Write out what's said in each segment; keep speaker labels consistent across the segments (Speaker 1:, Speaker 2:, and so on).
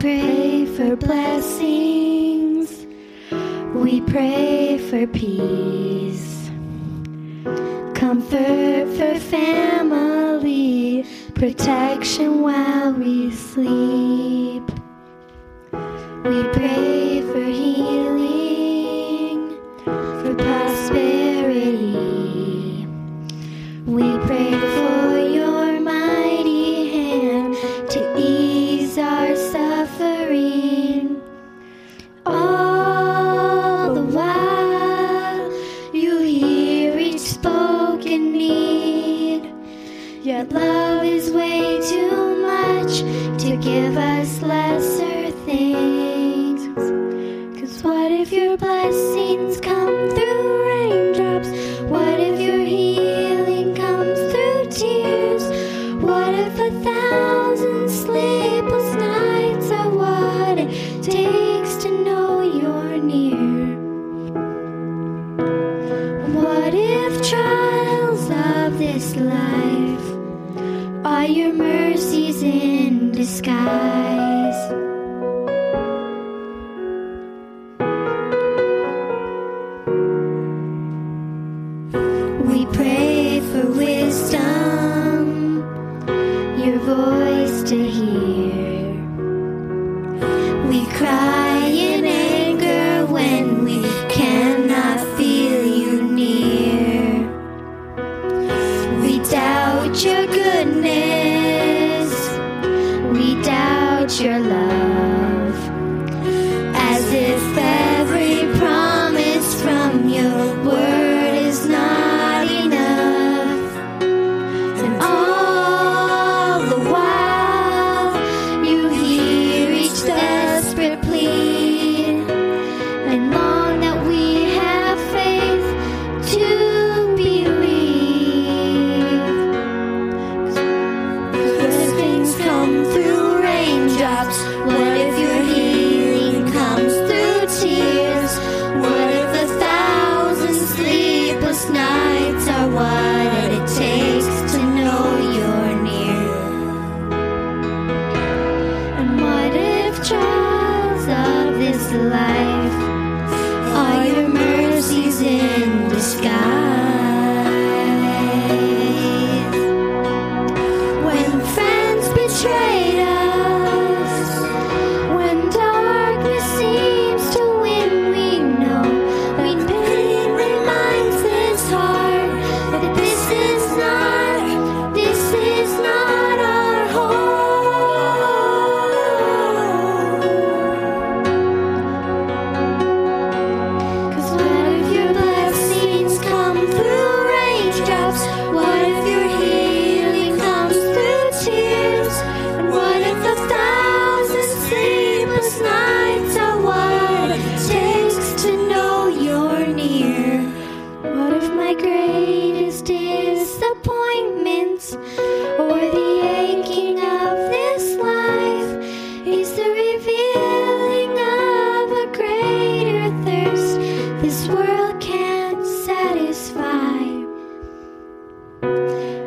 Speaker 1: pray for blessings. We pray for peace. Comfort for family. Protection while we sleep. We pray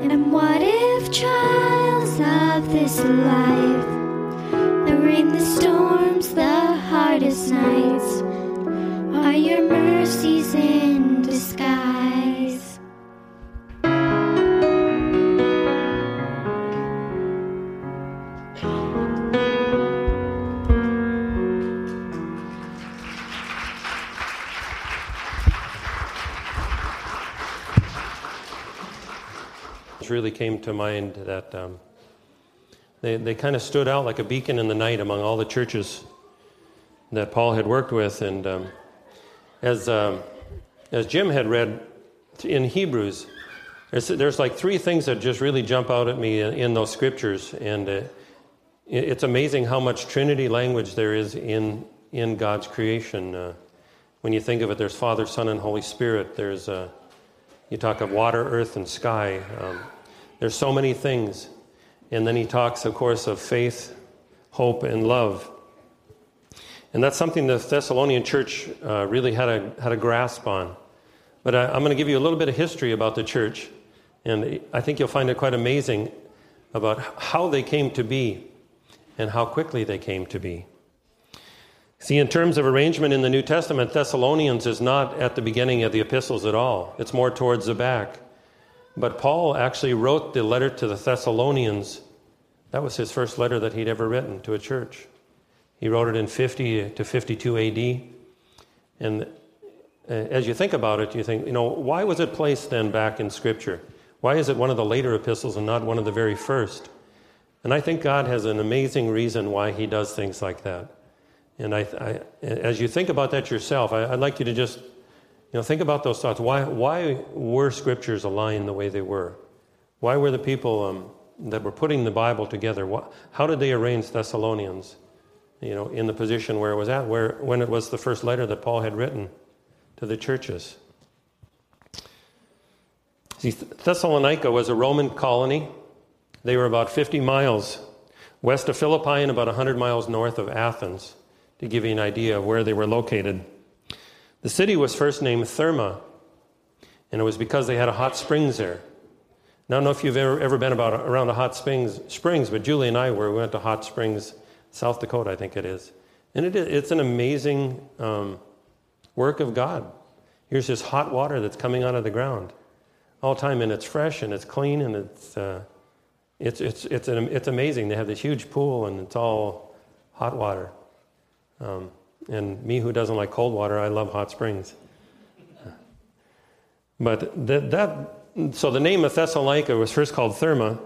Speaker 1: And what if trials of this life, the rain, the storms, the hardest nights, are your mercies in
Speaker 2: came to mind that um, they, they kind of stood out like a beacon in the night among all the churches that Paul had worked with. And um, as, um, as Jim had read in Hebrews, there's, there's like three things that just really jump out at me in, in those scriptures. And uh, it- it's amazing how much Trinity language there is in, in God's creation. Uh, when you think of it, there's Father, Son, and Holy Spirit. There's uh, you talk of water, earth, and sky. Um, there's so many things. And then he talks, of course, of faith, hope, and love. And that's something the Thessalonian church uh, really had a, had a grasp on. But I, I'm going to give you a little bit of history about the church. And I think you'll find it quite amazing about how they came to be. and how quickly they came to be. See, in terms of arrangement in the New Testament, Thessalonians is not at the beginning of the epistles at all, it's more towards the back. But Paul actually wrote the letter to the Thessalonians. That was his first letter that he'd ever written to a church. He wrote it in 50 to 52 AD. And uh, as you think about it, you think, you know, why was it placed then back in Scripture? Why is it one of the later epistles and not one of the very first? And I think God has an amazing reason why He does things like that. And I, I, as you think about that yourself, I, would like you to just you know, think about those thoughts. Why, why were scriptures aligned the way they were? Why were the people um, that were putting the Bible together, what, how did they arrange Thessalonians you know, in the position where it was at, where, when it was the first letter that Paul had written to the churches? See, Thessalonica was a Roman colony. They were about 50 miles west of Philippi and about 100 miles north of Athens to give you an idea of where they were located. The city was first named Therma, and it was because they had a hot springs there. Now, I don't know if you've ever, ever been about around the hot springs, springs, but Julie and I were. We went to Hot Springs, South Dakota, I think it is. And it, it's an amazing um, work of God. Here's this hot water that's coming out of the ground all the time, and it's fresh and it's clean and it's, uh, it's, it's, it's, an, it's amazing. They have this huge pool and it's all hot water. Um, and me, who doesn't like cold water, I love hot springs. But that, that so the name of Thessalonica was first called Therma.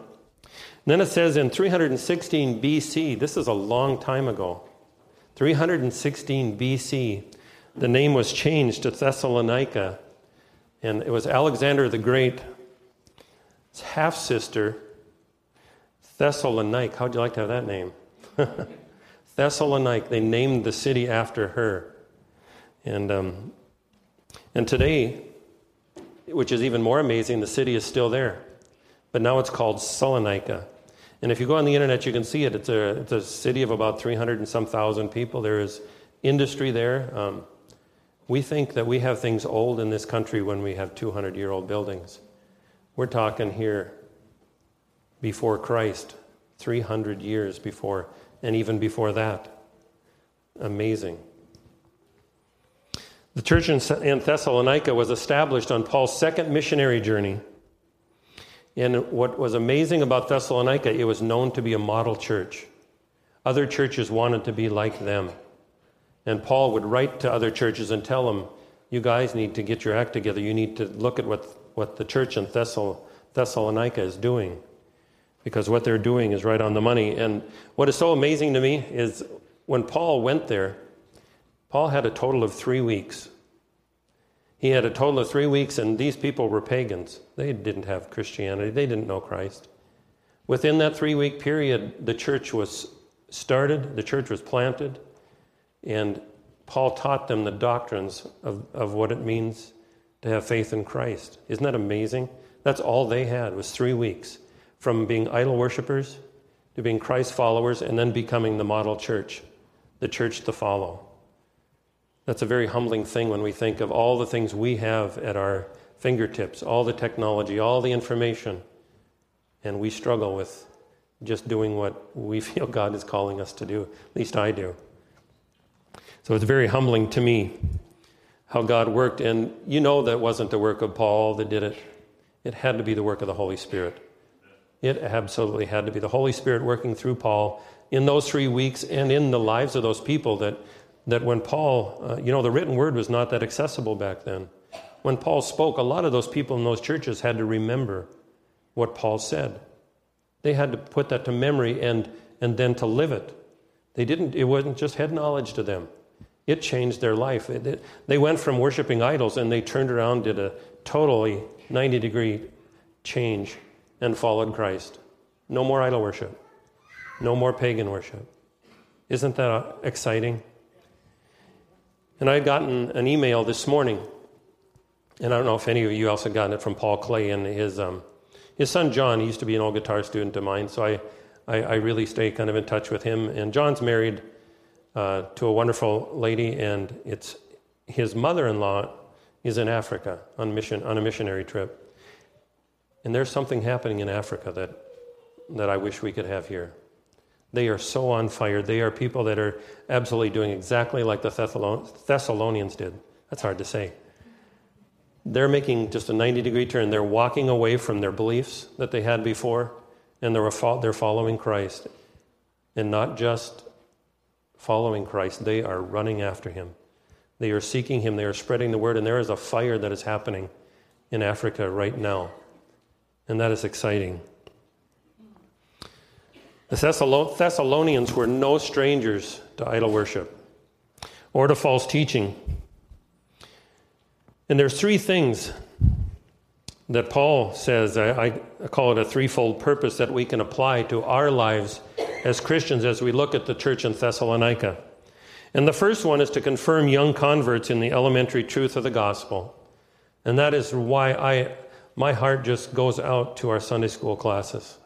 Speaker 2: then it says in 316 BC, this is a long time ago, 316 BC, the name was changed to Thessalonica. And it was Alexander the Great's half sister, Thessalonike. How'd you like to have that name? Thessalonike. They named the city after her. And, um, and today, which is even more amazing, the city is still there. But now it's called Salonika. And if you go on the internet, you can see it. It's a, it's a city of about 300 and some thousand people. There is industry there. Um, we think that we have things old in this country when we have 200 year old buildings. We're talking here before Christ, 300 years before and even before that. Amazing. The church in Thessalonica was established on Paul's second missionary journey. And what was amazing about Thessalonica, it was known to be a model church. Other churches wanted to be like them. And Paul would write to other churches and tell them, you guys need to get your act together. You need to look at what, what the church in Thessalonica is doing because what they're doing is right on the money. And what is so amazing to me is when Paul went there, Paul had a total of three weeks. He had a total of three weeks, and these people were pagans. They didn't have Christianity, they didn't know Christ. Within that three week period, the church was started, the church was planted, and Paul taught them the doctrines of, of what it means to have faith in Christ. Isn't that amazing? That's all they had was three weeks from being idol worshippers to being Christ followers and then becoming the model church, the church to follow. That's a very humbling thing when we think of all the things we have at our fingertips, all the technology, all the information, and we struggle with just doing what we feel God is calling us to do. At least I do. So it's very humbling to me how God worked. And you know that wasn't the work of Paul that did it, it had to be the work of the Holy Spirit. It absolutely had to be the Holy Spirit working through Paul in those three weeks and in the lives of those people that, that when Paul, uh, you know, the written word was not that accessible back then. When Paul spoke, a lot of those people in those churches had to remember what Paul said. They had to put that to memory and, and then to live it. They didn't, it wasn't just head knowledge to them. It changed their life. It, it, they went from worshiping idols and they turned around, did a totally 90 degree change and followed Christ. No more idol worship, no more pagan worship. Isn't that uh, exciting? And I had gotten an email this morning, and I don't know if any of you else had gotten it from Paul Clay and his, um, his son John. He used to be an old guitar student of mine, so I, I, I really stay kind of in touch with him. And John's married uh, to a wonderful lady, and it's his mother in law is in Africa on, mission, on a missionary trip. And there's something happening in Africa that, that I wish we could have here. They are so on fire. They are people that are absolutely doing exactly like the Thessalonians did. That's hard to say. They're making just a 90 degree turn. They're walking away from their beliefs that they had before, and they're, they're following Christ. And not just following Christ, they are running after him. They are seeking him, they are spreading the word, and there is a fire that is happening in Africa right now. And that is exciting. The Thessalonians were no strangers to idol worship or to false teaching. And there's three things that Paul says, I, I, call it a threefold purpose that we can apply to our lives as Christians as we look at the church in Thessalonica. And the first one is to confirm young converts in the elementary truth of the gospel. And that is why I, my heart just goes out to our Sunday school classes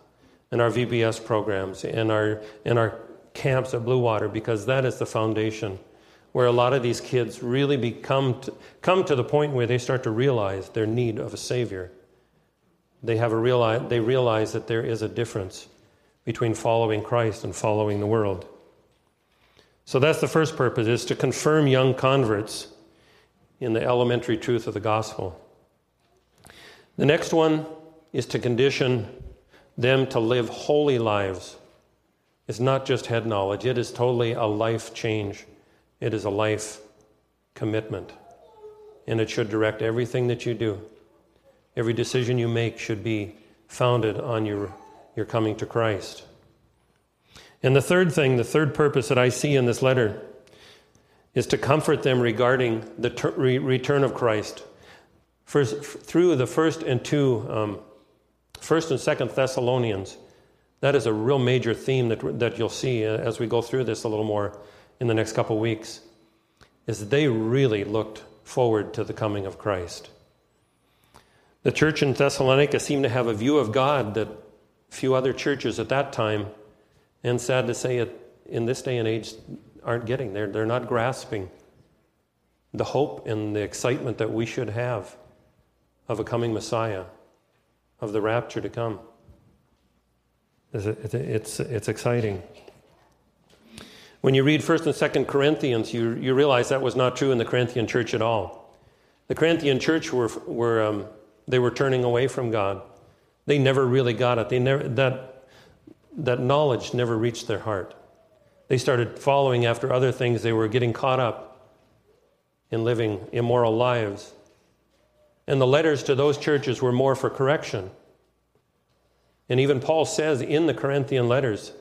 Speaker 2: and our VBS programs and our, and our camps at Blue Water because that is the foundation where a lot of these kids really become to, come to the point where they start to realize their need of a savior. They have a realize, they realize that there is a difference between following Christ and following the world. So that's the first purpose is to confirm young converts in the elementary truth of the gospel. The next one is to condition them to live holy lives. It's not just head knowledge, it is totally a life change. It is a life commitment. And it should direct everything that you do. Every decision you make should be founded on your, your coming to Christ. And the third thing, the third purpose that I see in this letter is to comfort them regarding the ter- re- return of Christ. First, through the first and two, um, first and second Thessalonians, that is a real major theme that, that you'll see uh, as we go through this a little more in the next couple weeks, is they really looked forward to the coming of Christ. The church in Thessalonica seemed to have a view of God that few other churches at that time and sad to say it, in this day and age, aren't getting there. They're not grasping the hope and the excitement that we should have of a coming Messiah, of the rapture to come. It's, it's, it's exciting. When you read 1st and 2nd Corinthians, you, you realize that was not true in the Corinthian church at all. The Corinthian church were, were um, they were turning away from God. They never really got it. They never, that that knowledge never reached their heart. They started following after other things. They were getting caught up in living immoral lives. And the letters to those churches were more for correction. And even Paul says in the Corinthian letters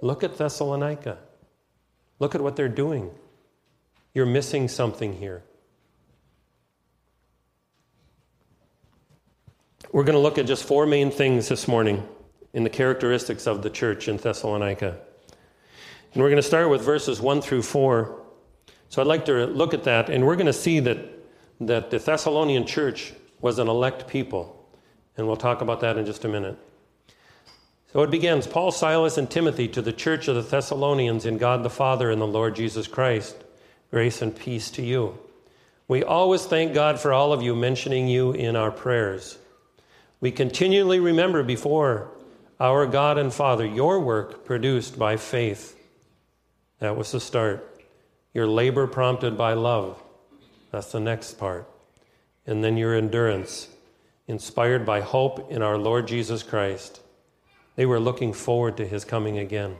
Speaker 2: look at Thessalonica. Look at what they're doing. You're missing something here. We're going to look at just four main things this morning in the characteristics of the church in Thessalonica. And we're going to start with verses 1 through 4. So I'd like to look at that, and we're going to see that, that the Thessalonian church was an elect people. And we'll talk about that in just a minute. So it begins Paul, Silas, and Timothy to the church of the Thessalonians in God the Father and the Lord Jesus Christ. Grace and peace to you. We always thank God for all of you, mentioning you in our prayers. We continually remember before our God and Father, your work produced by faith. That was the start. Your labor prompted by love. That's the next part. And then your endurance, inspired by hope in our Lord Jesus Christ. They were looking forward to his coming again.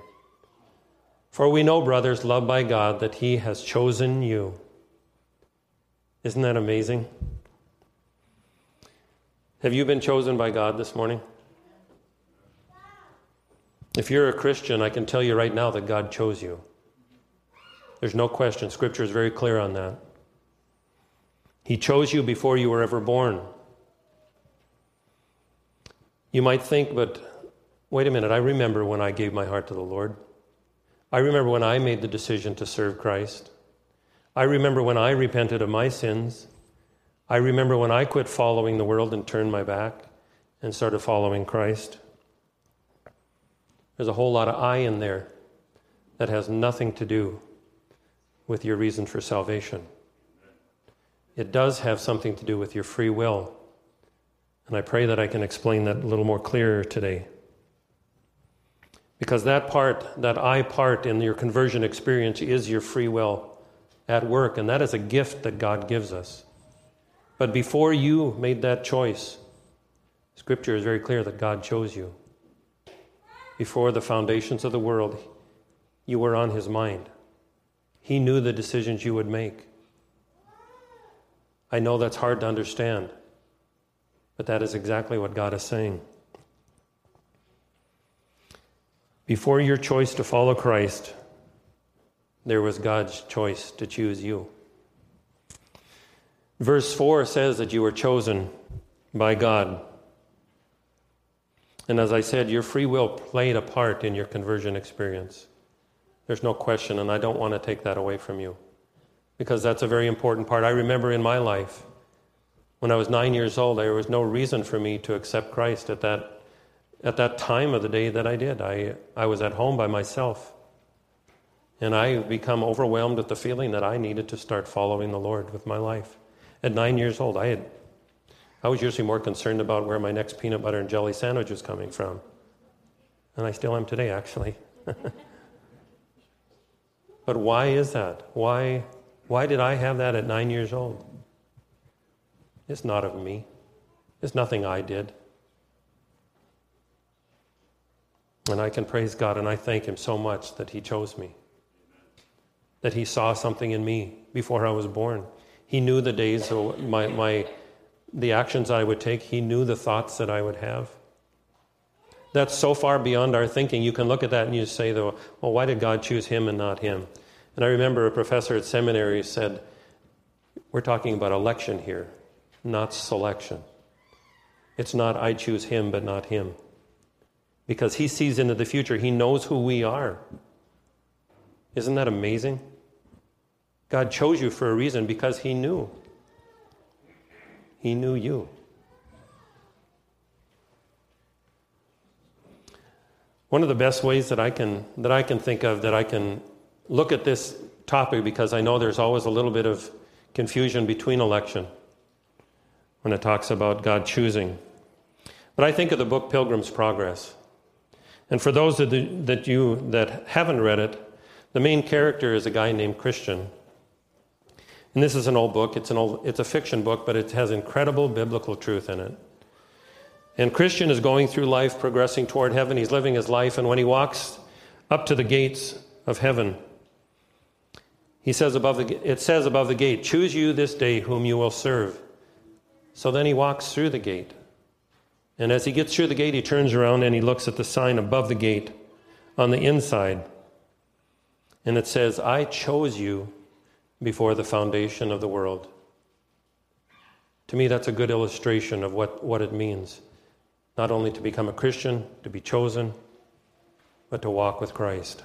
Speaker 2: For we know, brothers, loved by God, that he has chosen you. Isn't that amazing? Have you been chosen by God this morning? If you're a Christian, I can tell you right now that God chose you. There's no question. Scripture is very clear on that. He chose you before you were ever born. You might think, but wait a minute, I remember when I gave my heart to the Lord. I remember when I made the decision to serve Christ. I remember when I repented of my sins. I remember when I quit following the world and turned my back and started following Christ. There's a whole lot of I in there that has nothing to do with your reason for salvation. It does have something to do with your free will. And I pray that I can explain that a little more clearer today. Because that part, that I part in your conversion experience is your free will at work, and that is a gift that God gives us. But before you made that choice, Scripture is very clear that God chose you. Before the foundations of the world, you were on His mind. He knew the decisions you would make. I know that's hard to understand, but that is exactly what God is saying. Before your choice to follow Christ, there was God's choice to choose you. Verse 4 says that you were chosen by God. And as I said, your free will played a part in your conversion experience. There's no question, and I don't want to take that away from you because that's a very important part. I remember in my life, when I was nine years old, there was no reason for me to accept Christ at that at that time of the day that I did. I, I was at home by myself. And I become overwhelmed with the feeling that I needed to start following the Lord with my life. At nine years old, I had I was usually more concerned about where my next peanut butter and jelly sandwich was coming from. And I still am today, actually. but why is that? Why, why did I have that at nine years old? It's not of me. It's nothing I did. And I can praise God and I thank Him so much that He chose me, that He saw something in me before I was born. He knew the days, of my, my, the actions I would take, He knew the thoughts that I would have. That's so far beyond our thinking. You can look at that and you say, though, well, why did God choose him and not him? And I remember a professor at seminary said, We're talking about election here, not selection. It's not I choose him, but not him because he sees into the future. He knows who we are. Isn't that amazing? God chose you for a reason because he knew. He knew you. One of the best ways that I can that I can think of that I can look at this topic because I know there's always a little bit of confusion between election when it talks about God choosing. But I think of the book Pilgrim's Progress. And for those that, that you that haven't read it, the main character is a guy named Christian. And this is an old book. It's an old, it's a fiction book, but it has incredible biblical truth in it. And Christian is going through life, progressing toward heaven. He's living his life, and when he walks up to the gates of heaven, he says above the, it says above the gate, "Choose you this day whom you will serve." So then he walks through the gate. And as he gets through the gate, he turns around and he looks at the sign above the gate on the inside. And it says, I chose you before the foundation of the world. To me, that's a good illustration of what, what it means not only to become a Christian, to be chosen, but to walk with Christ.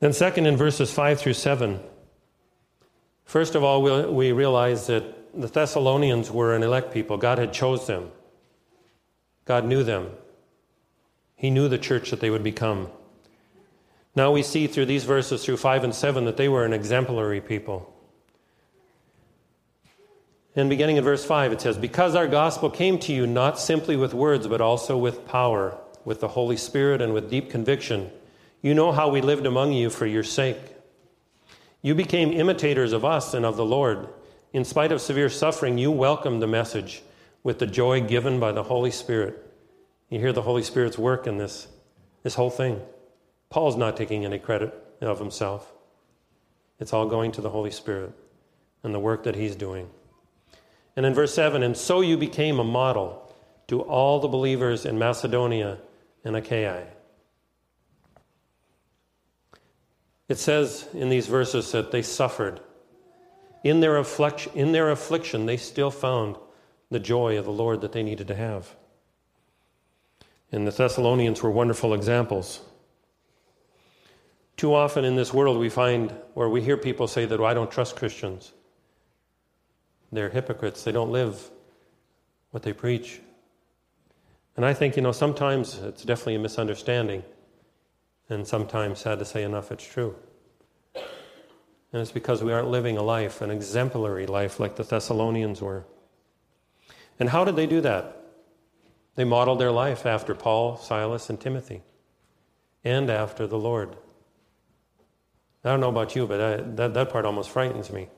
Speaker 2: Then, second, in verses 5 through 7, first of all, we, we realize that the Thessalonians were an elect people. God had chose them. God knew them. He knew the church that they would become. Now we see through these verses, through 5 and 7, that they were an exemplary people. And beginning in verse 5, it says, Because our gospel came to you not simply with words, but also with power, with the Holy Spirit, and with deep conviction, you know how we lived among you for your sake. You became imitators of us and of the Lord in spite of severe suffering, you welcomed the message with the joy given by the Holy Spirit. You hear the Holy Spirit's work in this, this whole thing. Paul's not taking any credit of himself. It's all going to the Holy Spirit and the work that he's doing. And in verse 7, and so you became a model to all the believers in Macedonia and Achaia. It says in these verses that they suffered in their, affliction, in their affliction, they still found the joy of the Lord that they needed to have. And the Thessalonians were wonderful examples. Too often in this world, we find or we hear people say that, I don't trust Christians. They're hypocrites. They don't live what they preach. And I think, you know, sometimes it's definitely a misunderstanding. And sometimes, sad to say enough, it's true. And it's because we aren't living a life, an exemplary life like the Thessalonians were. And how did they do that? They modeled their life after Paul, Silas, and Timothy, and after the Lord. I don't know about you, but I, that, that part almost frightens me.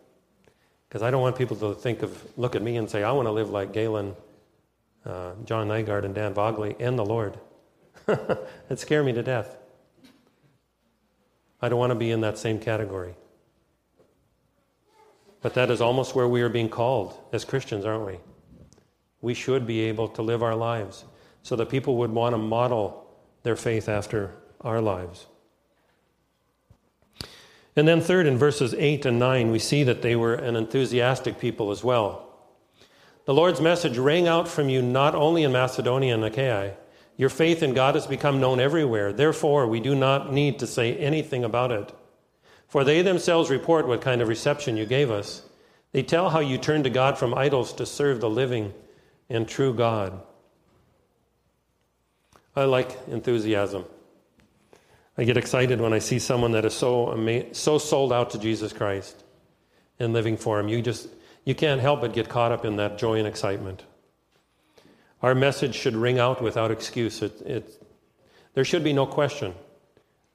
Speaker 2: Because I don't want people to think of, look at me and say, I want to live like Galen, uh, John Nygaard, and Dan Vogley, and the Lord. It'd scare me to death. I don't want to be in that same category. But that is almost where we are being called as Christians, aren't we? We should be able to live our lives so that people would want to model their faith after our lives. And then, third, in verses 8 and 9, we see that they were an enthusiastic people as well. The Lord's message rang out from you not only in Macedonia and Achaia. Your faith in God has become known everywhere. Therefore, we do not need to say anything about it. For they themselves report what kind of reception you gave us. They tell how you turned to God from idols to serve the living and true God. I like enthusiasm. I get excited when I see someone that is so ama- so sold out to Jesus Christ and living for him. You just you can't help but get caught up in that joy and excitement. Our message should ring out without excuse. It, it, there should be no question.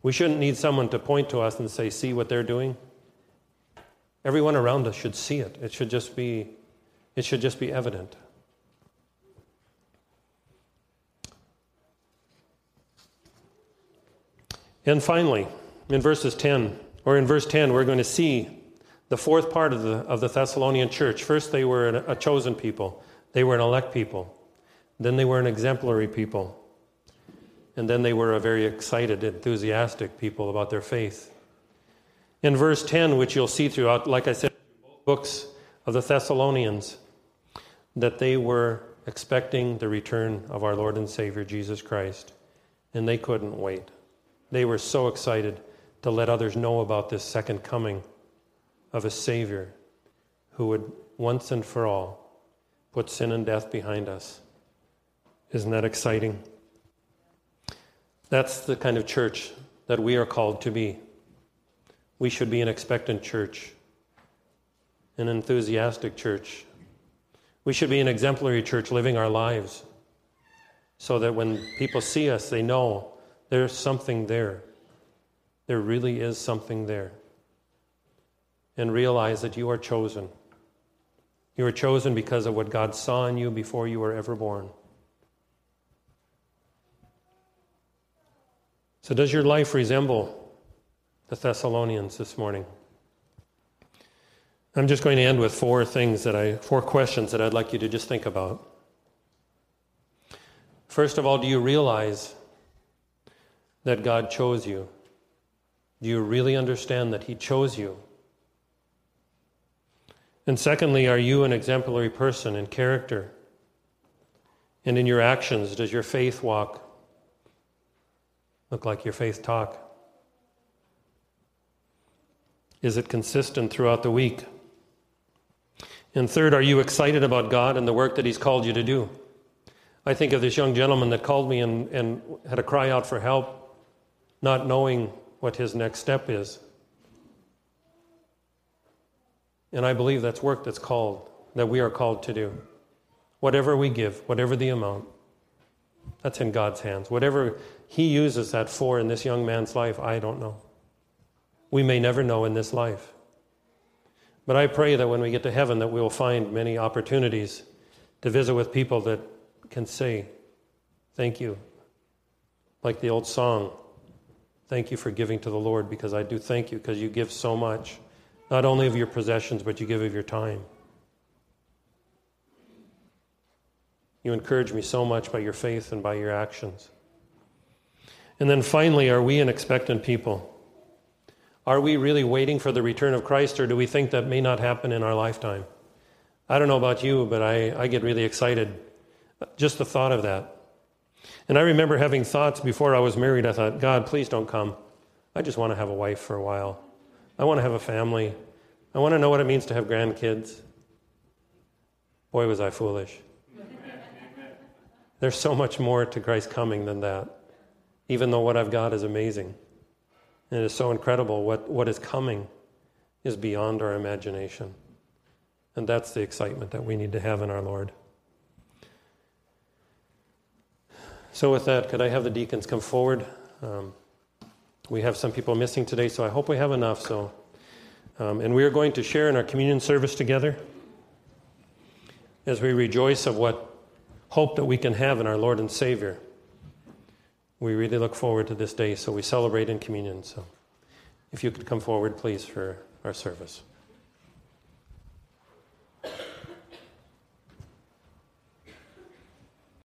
Speaker 2: We shouldn't need someone to point to us and say, "See what they're doing." Everyone around us should see it. It should just be it should just be evident. And finally, in verses 10, or in verse 10, we're going to see the fourth part of the, of the Thessalonian church. First, they were a chosen people, they were an elect people. Then, they were an exemplary people. And then, they were a very excited, enthusiastic people about their faith. In verse 10, which you'll see throughout, like I said, books of the Thessalonians, that they were expecting the return of our Lord and Savior Jesus Christ, and they couldn't wait. They were so excited to let others know about this second coming of a Savior who would once and for all put sin and death behind us. Isn't that exciting? That's the kind of church that we are called to be. We should be an expectant church, an enthusiastic church. We should be an exemplary church living our lives so that when people see us, they know there's something there. There really is something there. And realize that you are chosen. You are chosen because of what God saw in you before you were ever born. So, does your life resemble the Thessalonians this morning? I'm just going to end with four things that I, four questions that I'd like you to just think about. First of all, do you realize that God chose you? Do you really understand that He chose you? And secondly, are you an exemplary person in character? And in your actions, does your faith walk look like your faith talk? Is it consistent throughout the week? And third, are you excited about God and the work that He's called you to do? I think of this young gentleman that called me and, and had a cry out for help not knowing what his next step is. And I believe that's work that's called, that we are called to do. Whatever we give, whatever the amount, that's in God's hands. Whatever He uses that for in this young man's life, I don't know. We may never know in this life. But I pray that when we get to heaven that we will find many opportunities to visit with people that can say, Thank you. Like the old song, Thank you for giving to the Lord because I do thank you because you give so much, not only of your possessions, but you give of your time. You encourage me so much by your faith and by your actions. And then finally, are we an expectant people? Are we really waiting for the return of Christ, or do we think that may not happen in our lifetime? I don't know about you, but I, I get really excited just the thought of that. And I remember having thoughts before I was married. I thought, God, please don't come. I just want to have a wife for a while. I want to have a family. I want to know what it means to have grandkids. Boy, was I foolish. There's so much more to Christ's coming than that, even though what I've got is amazing. And it is so incredible. What, what is coming is beyond our imagination. And that's the excitement that we need to have in our Lord. So, with that, could I have the deacons come forward? Um, we have some people missing today, so I hope we have enough. So, um, and we are going to share in our communion service together as we rejoice of what hope that we can have in our Lord and Savior. We really look forward to this day, so we celebrate in communion. So if you could come forward, please, for our service.